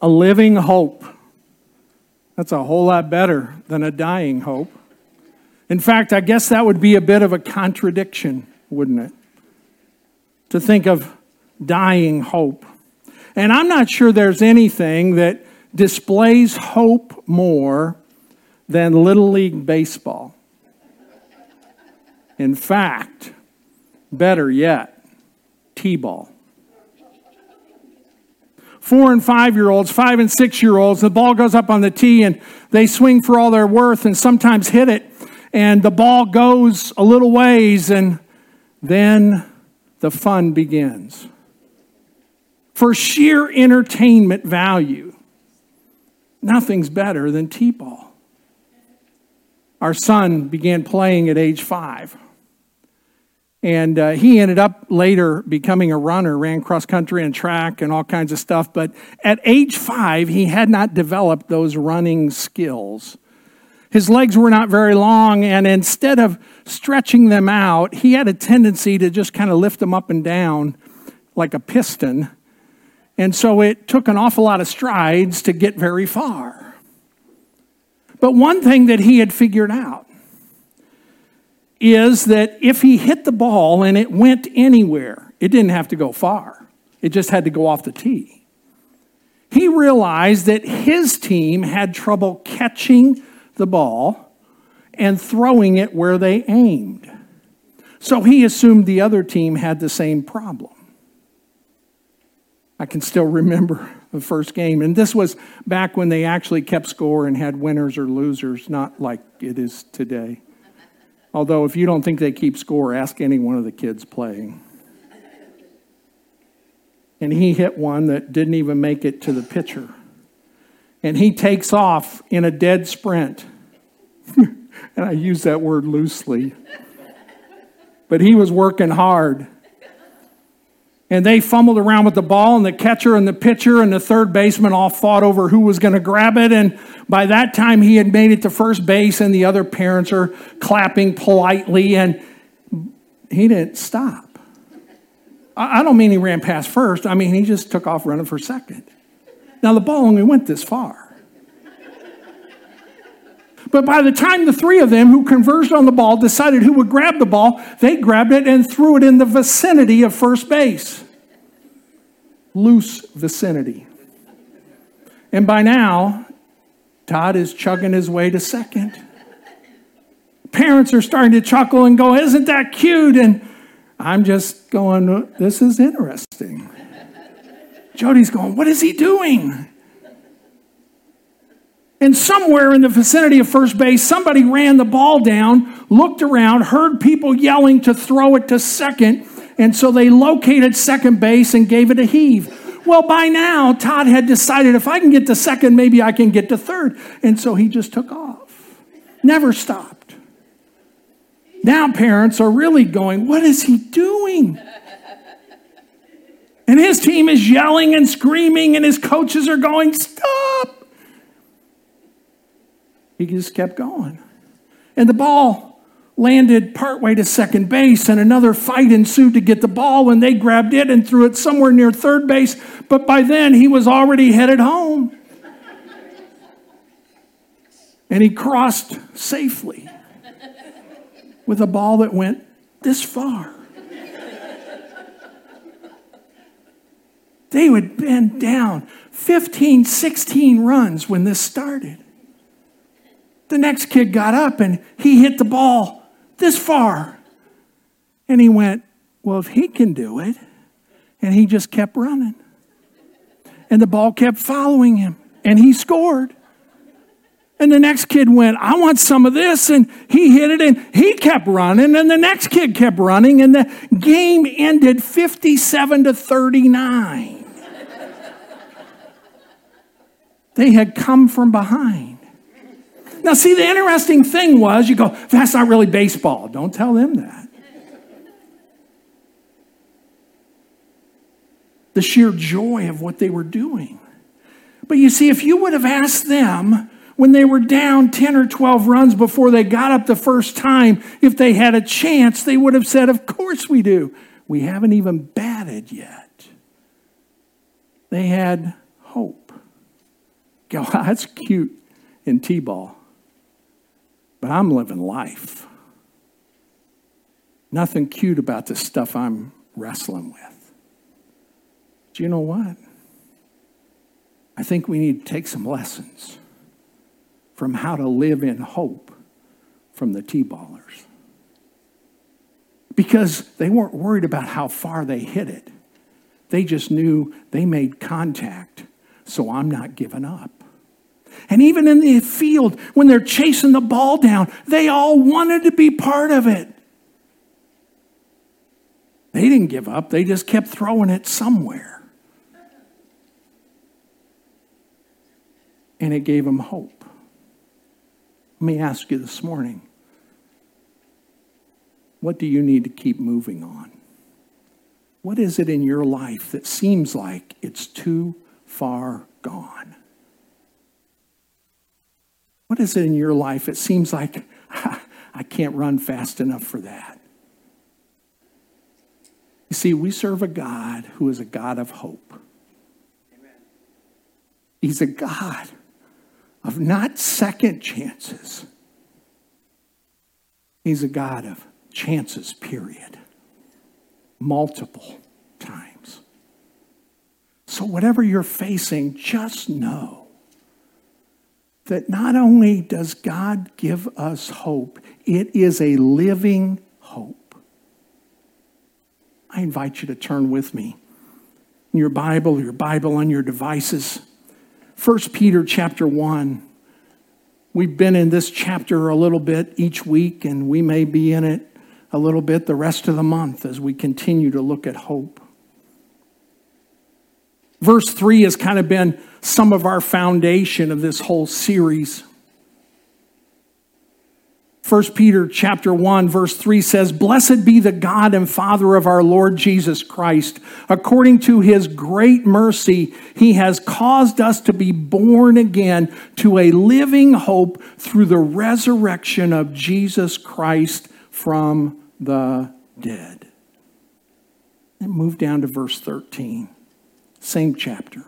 a living hope. That's a whole lot better than a dying hope. In fact, I guess that would be a bit of a contradiction, wouldn't it? To think of dying hope. And I'm not sure there's anything that displays hope more than Little League Baseball. In fact, better yet, T ball. Four and five year olds, five and six year olds, the ball goes up on the tee and they swing for all their worth and sometimes hit it. And the ball goes a little ways and then the fun begins. For sheer entertainment value, nothing's better than T ball. Our son began playing at age five. And uh, he ended up later becoming a runner, ran cross country and track and all kinds of stuff. But at age five, he had not developed those running skills. His legs were not very long, and instead of stretching them out, he had a tendency to just kind of lift them up and down like a piston. And so it took an awful lot of strides to get very far. But one thing that he had figured out is that if he hit the ball and it went anywhere, it didn't have to go far, it just had to go off the tee. He realized that his team had trouble catching the ball and throwing it where they aimed. So he assumed the other team had the same problem. I can still remember the first game, and this was back when they actually kept score and had winners or losers, not like it is today. Although, if you don't think they keep score, ask any one of the kids playing. And he hit one that didn't even make it to the pitcher. And he takes off in a dead sprint. and I use that word loosely. But he was working hard and they fumbled around with the ball, and the catcher and the pitcher and the third baseman all fought over who was going to grab it. And by that time, he had made it to first base, and the other parents are clapping politely, and he didn't stop. I don't mean he ran past first, I mean he just took off running for second. Now, the ball only went this far. But by the time the three of them who converged on the ball decided who would grab the ball, they grabbed it and threw it in the vicinity of first base. Loose vicinity. And by now, Todd is chugging his way to second. Parents are starting to chuckle and go, Isn't that cute? And I'm just going, This is interesting. Jody's going, What is he doing? And somewhere in the vicinity of first base, somebody ran the ball down, looked around, heard people yelling to throw it to second, and so they located second base and gave it a heave. Well, by now, Todd had decided if I can get to second, maybe I can get to third. And so he just took off, never stopped. Now, parents are really going, What is he doing? And his team is yelling and screaming, and his coaches are going, Stop! He just kept going. And the ball landed partway to second base, and another fight ensued to get the ball, and they grabbed it and threw it somewhere near third base. But by then, he was already headed home. And he crossed safely with a ball that went this far. They would bend down 15, 16 runs when this started. The next kid got up and he hit the ball this far. And he went, Well, if he can do it. And he just kept running. And the ball kept following him. And he scored. And the next kid went, I want some of this. And he hit it and he kept running. And the next kid kept running. And the game ended 57 to 39. they had come from behind. Now, see, the interesting thing was you go, that's not really baseball. Don't tell them that. The sheer joy of what they were doing. But you see, if you would have asked them when they were down 10 or 12 runs before they got up the first time, if they had a chance, they would have said, Of course we do. We haven't even batted yet. They had hope. go, that's cute in T ball, but I'm living life. Nothing cute about the stuff I'm wrestling with. Do you know what? I think we need to take some lessons from how to live in hope from the T ballers. Because they weren't worried about how far they hit it, they just knew they made contact, so I'm not giving up. And even in the field, when they're chasing the ball down, they all wanted to be part of it. They didn't give up, they just kept throwing it somewhere. And it gave them hope. Let me ask you this morning what do you need to keep moving on? What is it in your life that seems like it's too far gone? What is it in your life It seems like I can't run fast enough for that? You see, we serve a God who is a God of hope. Amen. He's a God of not second chances. He's a God of chances, period. Multiple times. So, whatever you're facing, just know that not only does God give us hope, it is a living hope. I invite you to turn with me in your Bible, your Bible on your devices. 1 Peter chapter 1. We've been in this chapter a little bit each week, and we may be in it a little bit the rest of the month as we continue to look at hope. Verse 3 has kind of been some of our foundation of this whole series. 1 Peter chapter 1 verse 3 says, "Blessed be the God and Father of our Lord Jesus Christ. According to his great mercy, he has caused us to be born again to a living hope through the resurrection of Jesus Christ from the dead." And move down to verse 13. Same chapter.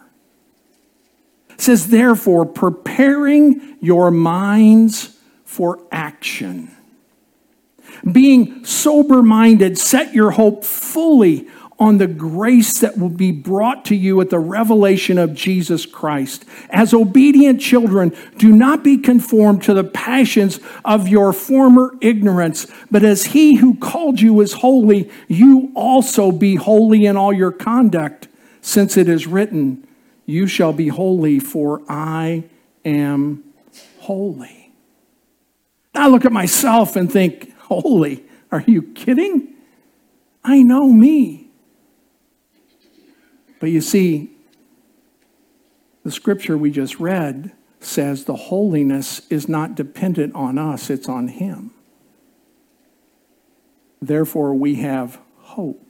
It says, "Therefore, preparing your minds for action. Being sober minded, set your hope fully on the grace that will be brought to you at the revelation of Jesus Christ. As obedient children, do not be conformed to the passions of your former ignorance, but as he who called you is holy, you also be holy in all your conduct, since it is written, You shall be holy, for I am holy. I look at myself and think, holy, are you kidding? I know me. But you see, the scripture we just read says the holiness is not dependent on us, it's on Him. Therefore, we have hope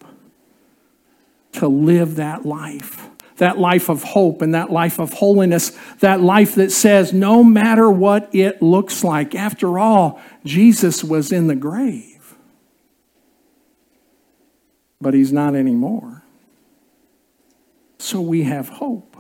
to live that life that life of hope and that life of holiness, that life that says, no matter what it looks like, after all, Jesus was in the grave. But he's not anymore. So we have hope.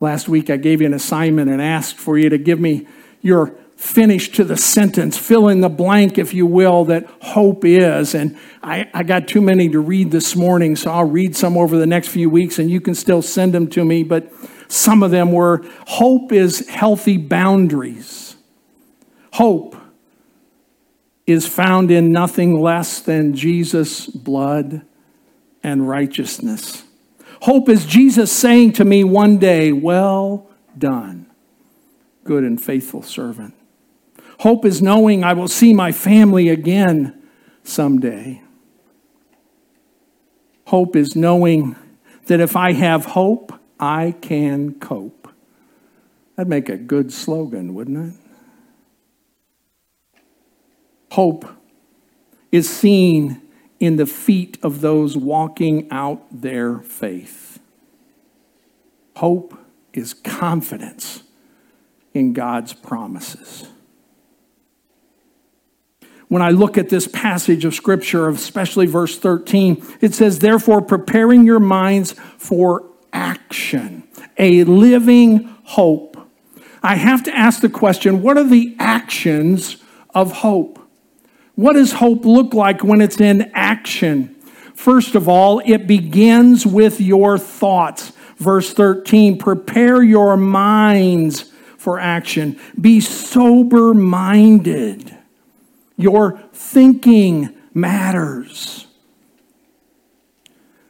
Last week I gave you an assignment and asked for you to give me your finish to the sentence, fill in the blank, if you will, that hope is. And I, I, got too many to read this morning, so I'll read some over the next few weeks and you can still send them to me. But some of them were hope is healthy boundaries. Hope is found in nothing less than Jesus' blood and righteousness. Hope is Jesus saying to me one day, Well done, good and faithful servant. Hope is knowing I will see my family again someday. Hope is knowing that if I have hope, I can cope. That'd make a good slogan, wouldn't it? Hope is seen in the feet of those walking out their faith. Hope is confidence in God's promises when I look at this passage of Scripture, especially verse 13, it says, Therefore, preparing your minds for action. a living hope. I have to ask the question what are the actions of hope? What does hope look like when it's in action? First of all, it begins with your thoughts. Verse 13 prepare your minds for action, be sober minded. Your thinking matters.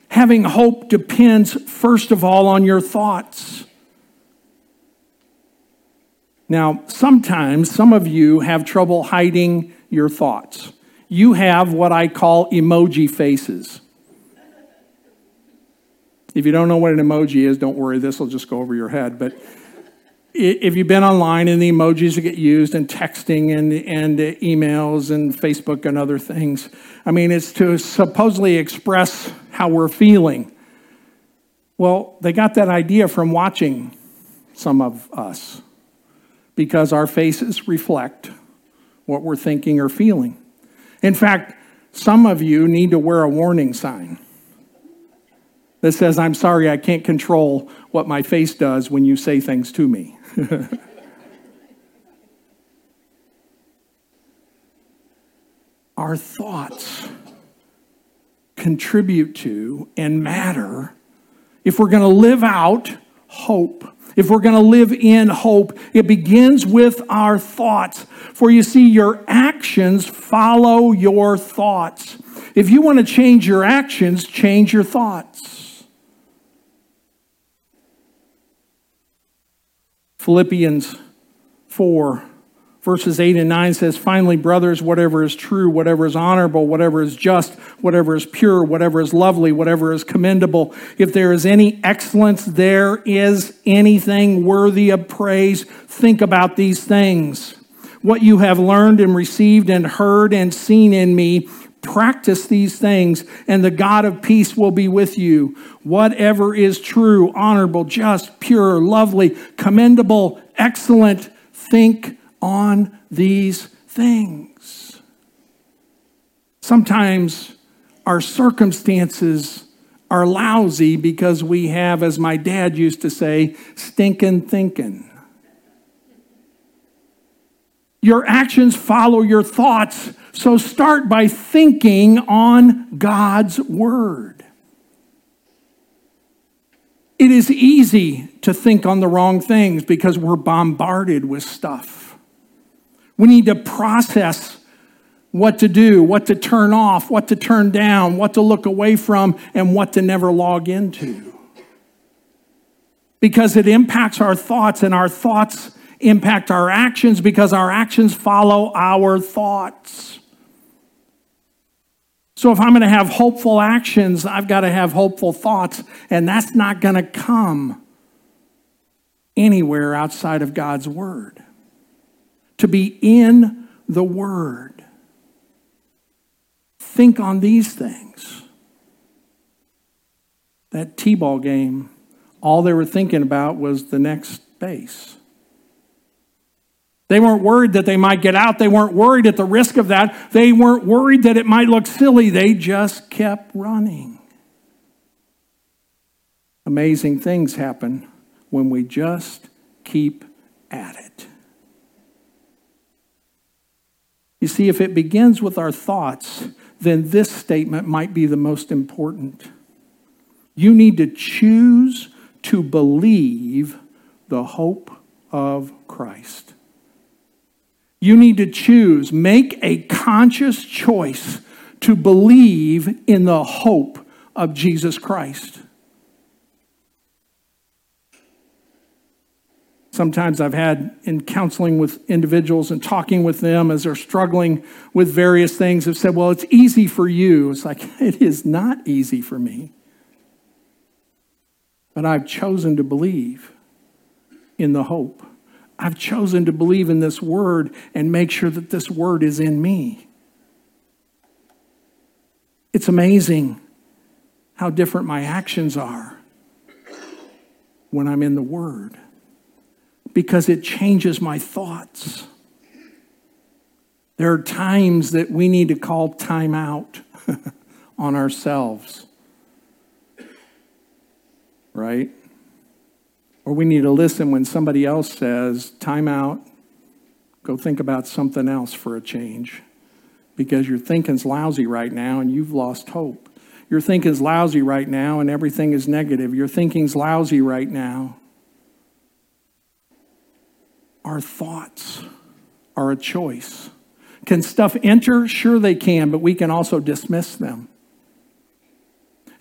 Having hope depends, first of all, on your thoughts. Now, sometimes some of you have trouble hiding your thoughts. You have what I call emoji faces. If you don't know what an emoji is, don't worry, this will just go over your head. But if you've been online and the emojis that get used and texting and, and uh, emails and Facebook and other things, I mean, it's to supposedly express how we're feeling. Well, they got that idea from watching some of us because our faces reflect what we're thinking or feeling. In fact, some of you need to wear a warning sign that says, I'm sorry, I can't control what my face does when you say things to me. Our thoughts contribute to and matter if we're going to live out hope. If we're going to live in hope, it begins with our thoughts. For you see, your actions follow your thoughts. If you want to change your actions, change your thoughts. Philippians 4 verses 8 and 9 says, Finally, brothers, whatever is true, whatever is honorable, whatever is just, whatever is pure, whatever is lovely, whatever is commendable, if there is any excellence, there is anything worthy of praise, think about these things. What you have learned and received and heard and seen in me, practice these things, and the God of peace will be with you. Whatever is true, honorable, just, pure, lovely, commendable, excellent, think on these things. Sometimes our circumstances are lousy because we have, as my dad used to say, stinking thinking. Your actions follow your thoughts, so start by thinking on God's word. It is easy to think on the wrong things because we're bombarded with stuff. We need to process what to do, what to turn off, what to turn down, what to look away from, and what to never log into. Because it impacts our thoughts, and our thoughts impact our actions because our actions follow our thoughts. So, if I'm going to have hopeful actions, I've got to have hopeful thoughts, and that's not going to come anywhere outside of God's Word to be in the Word. Think on these things. That T ball game, all they were thinking about was the next base. They weren't worried that they might get out. They weren't worried at the risk of that. They weren't worried that it might look silly. They just kept running. Amazing things happen when we just keep at it. You see, if it begins with our thoughts, then this statement might be the most important. You need to choose to believe the hope of Christ. You need to choose, make a conscious choice to believe in the hope of Jesus Christ. Sometimes I've had in counseling with individuals and talking with them as they're struggling with various things, have said, Well, it's easy for you. It's like, it is not easy for me. But I've chosen to believe in the hope. I've chosen to believe in this word and make sure that this word is in me. It's amazing how different my actions are when I'm in the word because it changes my thoughts. There are times that we need to call time out on ourselves. Right? Or we need to listen when somebody else says, time out, go think about something else for a change. Because your thinking's lousy right now and you've lost hope. Your thinking's lousy right now and everything is negative. Your thinking's lousy right now. Our thoughts are a choice. Can stuff enter? Sure, they can, but we can also dismiss them.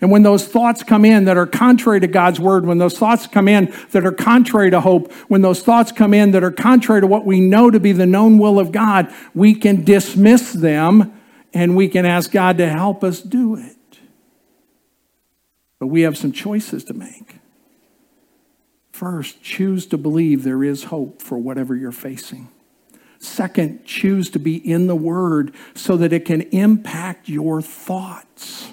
And when those thoughts come in that are contrary to God's word, when those thoughts come in that are contrary to hope, when those thoughts come in that are contrary to what we know to be the known will of God, we can dismiss them and we can ask God to help us do it. But we have some choices to make. First, choose to believe there is hope for whatever you're facing. Second, choose to be in the Word so that it can impact your thoughts.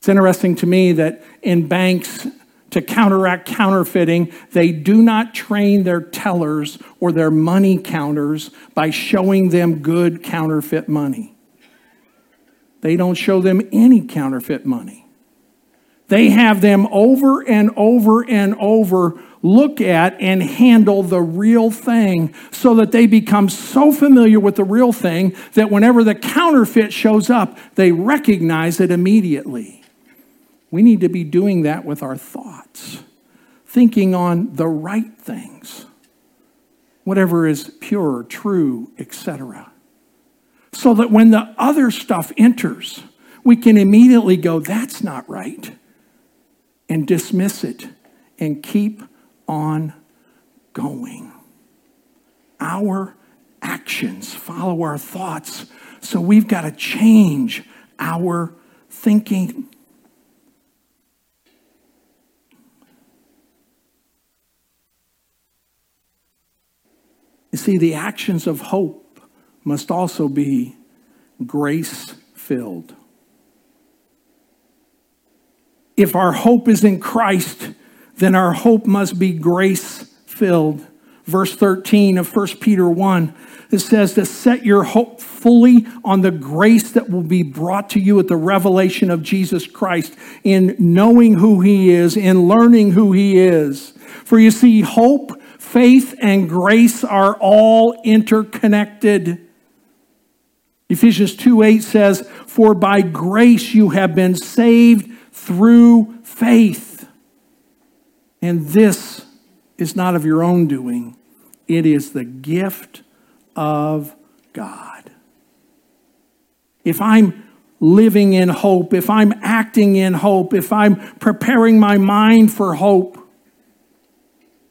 It's interesting to me that in banks, to counteract counterfeiting, they do not train their tellers or their money counters by showing them good counterfeit money. They don't show them any counterfeit money. They have them over and over and over look at and handle the real thing so that they become so familiar with the real thing that whenever the counterfeit shows up, they recognize it immediately. We need to be doing that with our thoughts, thinking on the right things, whatever is pure, true, etc. So that when the other stuff enters, we can immediately go, that's not right, and dismiss it and keep on going. Our actions follow our thoughts, so we've got to change our thinking. You see, the actions of hope must also be grace filled. If our hope is in Christ, then our hope must be grace filled. Verse 13 of 1 Peter 1, it says to set your hope fully on the grace that will be brought to you at the revelation of Jesus Christ, in knowing who He is, in learning who He is. For you see, hope faith and grace are all interconnected. Ephesians 2 8 says, For by grace you have been saved through faith. And this is not of your own doing, it is the gift of God. If I'm living in hope, if I'm acting in hope, if I'm preparing my mind for hope,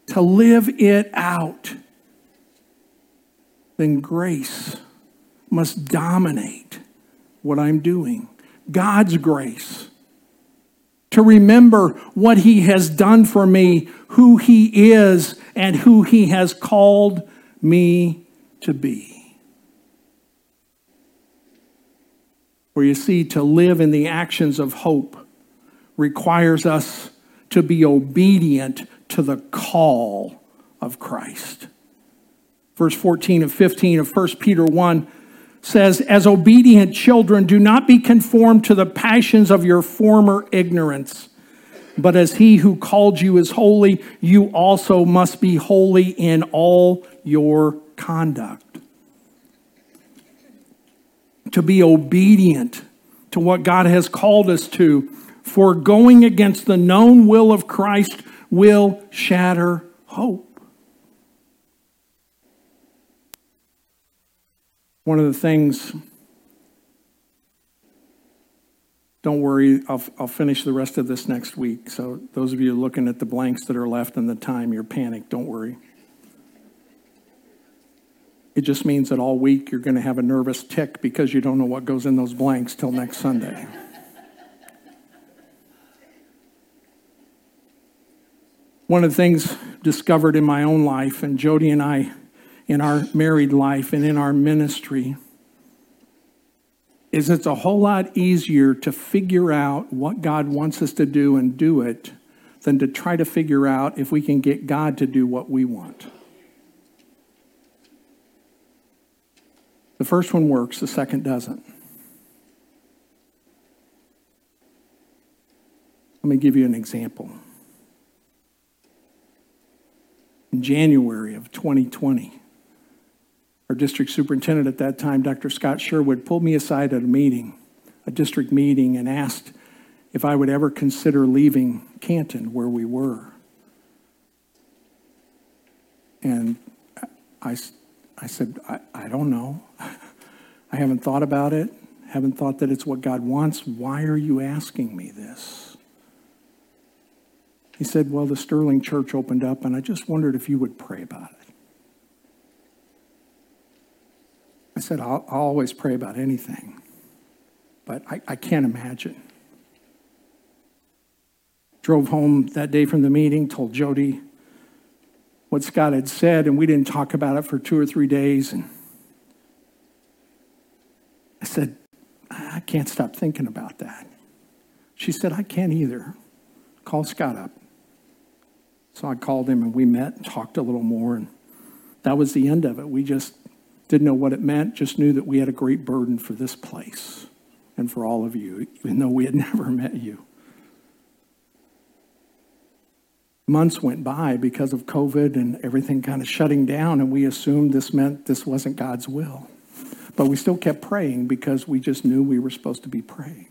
to live it out, then grace must dominate what I'm doing. God's grace. To remember what He has done for me, who He is, and who He has called me to be. For you see, to live in the actions of hope requires us to be obedient to the call of Christ. Verse 14 and 15 of 1 Peter 1 says, As obedient children, do not be conformed to the passions of your former ignorance, but as he who called you is holy, you also must be holy in all your conduct. To be obedient to what God has called us to, for going against the known will of Christ will shatter hope. One of the things, don't worry, I'll, I'll finish the rest of this next week. So, those of you looking at the blanks that are left in the time, you're panicked, don't worry. It just means that all week you're going to have a nervous tic because you don't know what goes in those blanks till next Sunday. One of the things discovered in my own life, and Jody and I, in our married life and in our ministry, is it's a whole lot easier to figure out what God wants us to do and do it than to try to figure out if we can get God to do what we want. The first one works, the second doesn't. Let me give you an example. In January of 2020. Our district superintendent at that time, Dr. Scott Sherwood, pulled me aside at a meeting, a district meeting, and asked if I would ever consider leaving Canton where we were. And I, I said, I, I don't know. I haven't thought about it, haven't thought that it's what God wants. Why are you asking me this? He said, Well, the Sterling Church opened up, and I just wondered if you would pray about it. I said, I'll, I'll always pray about anything, but I, I can't imagine. Drove home that day from the meeting, told Jody what Scott had said, and we didn't talk about it for two or three days. And I said, I can't stop thinking about that. She said, I can't either. Call Scott up. So I called him and we met and talked a little more. And that was the end of it. We just didn't know what it meant, just knew that we had a great burden for this place and for all of you, even though we had never met you. months went by because of COVID and everything kind of shutting down, and we assumed this meant this wasn't God's will. But we still kept praying because we just knew we were supposed to be praying.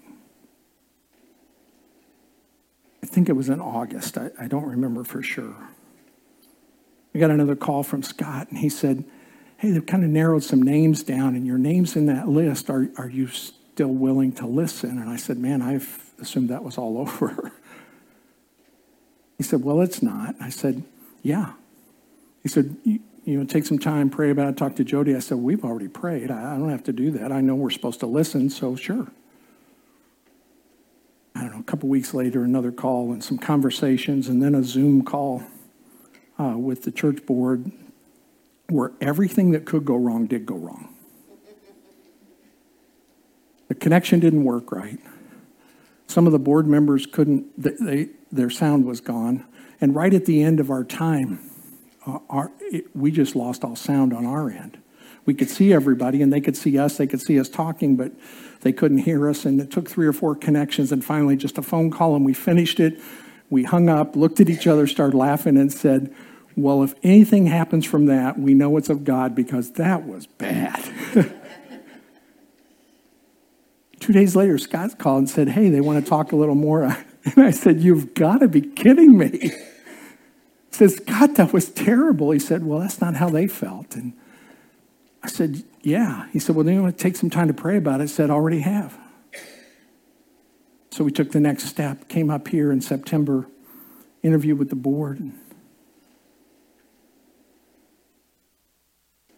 I think it was in August. I, I don't remember for sure. We got another call from Scott, and he said, Hey, they've kind of narrowed some names down, and your name's in that list. Are, are you still willing to listen? And I said, Man, I've assumed that was all over. He said, Well, it's not. I said, Yeah. He said, You, you know, take some time, pray about it, talk to Jody. I said, We've already prayed. I, I don't have to do that. I know we're supposed to listen, so sure. Don't know, a couple weeks later, another call and some conversations, and then a Zoom call uh, with the church board where everything that could go wrong did go wrong. The connection didn't work right. Some of the board members couldn't, they, their sound was gone. And right at the end of our time, uh, our, it, we just lost all sound on our end. We could see everybody and they could see us, they could see us talking, but they couldn't hear us. And it took three or four connections and finally just a phone call and we finished it. We hung up, looked at each other, started laughing, and said, Well, if anything happens from that, we know it's of God because that was bad. Two days later, Scott called and said, Hey, they want to talk a little more. And I said, You've got to be kidding me. He says, God, that was terrible. He said, Well, that's not how they felt. And I said, Yeah. He said, Well, then you want to take some time to pray about it. I said, Already have. So we took the next step, came up here in September, interview with the board.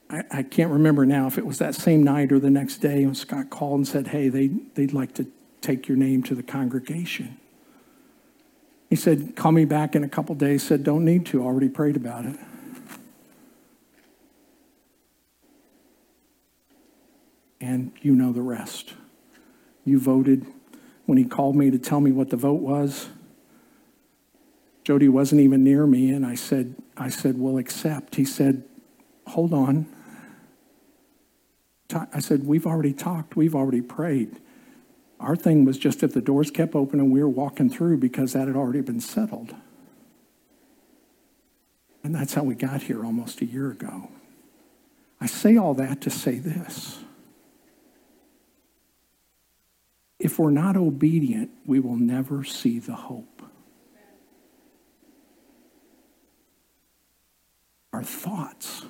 I, I, can't remember now if it was that same night or the next day when Scott called and said, Hey, they, they'd like to take your name to the congregation. He said, Call me back in a couple days. Said, Don't need to. Already prayed about it. And you know the rest. You voted. When he called me to tell me what the vote was, Jody wasn't even near me, and I said, I said, Well, accept. He said, Hold on. I said, We've already talked, we've already prayed. Our thing was just if the doors kept open and we were walking through because that had already been settled. And that's how we got here almost a year ago. I say all that to say this. If we're not obedient, we will never see the hope. Our thoughts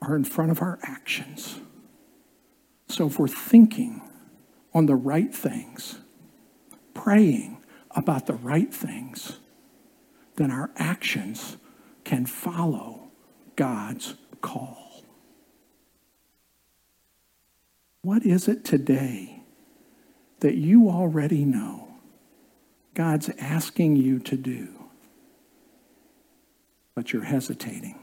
are in front of our actions. So if we're thinking on the right things, praying about the right things, then our actions can follow God's call. What is it today that you already know God's asking you to do, but you're hesitating?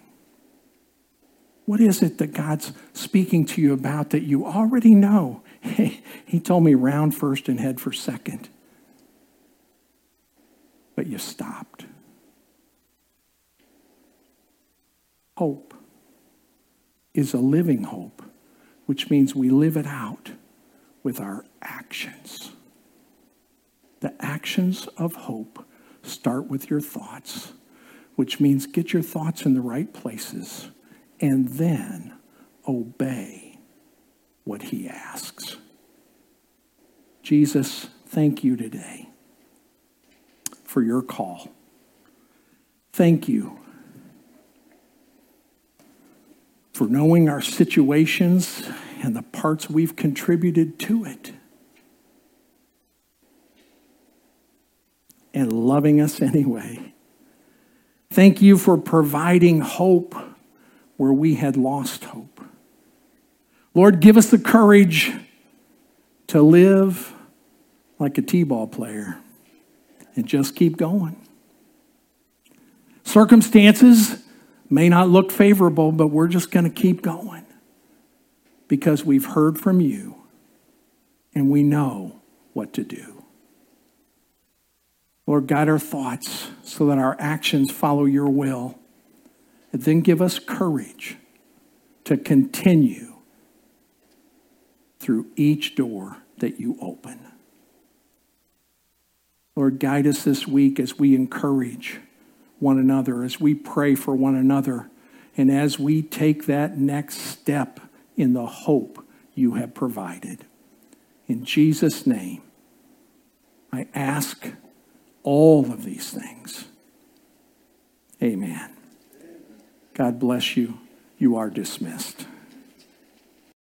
What is it that God's speaking to you about that you already know Hey, he told me round first and head for second. But you stopped. Hope is a living hope, which means we live it out with our actions. The actions of hope start with your thoughts. which means get your thoughts in the right places and then obey what he asks. Jesus, thank you today for your call. Thank you for knowing our situations and the parts we've contributed to it. And loving us anyway. Thank you for providing hope where we had lost hope. Lord, give us the courage to live like a T ball player and just keep going. Circumstances may not look favorable, but we're just going to keep going because we've heard from you and we know what to do. Lord, guide our thoughts so that our actions follow your will. And then give us courage to continue through each door that you open. Lord, guide us this week as we encourage one another, as we pray for one another, and as we take that next step in the hope you have provided. In Jesus' name, I ask all of these things. Amen. God bless you. You are dismissed.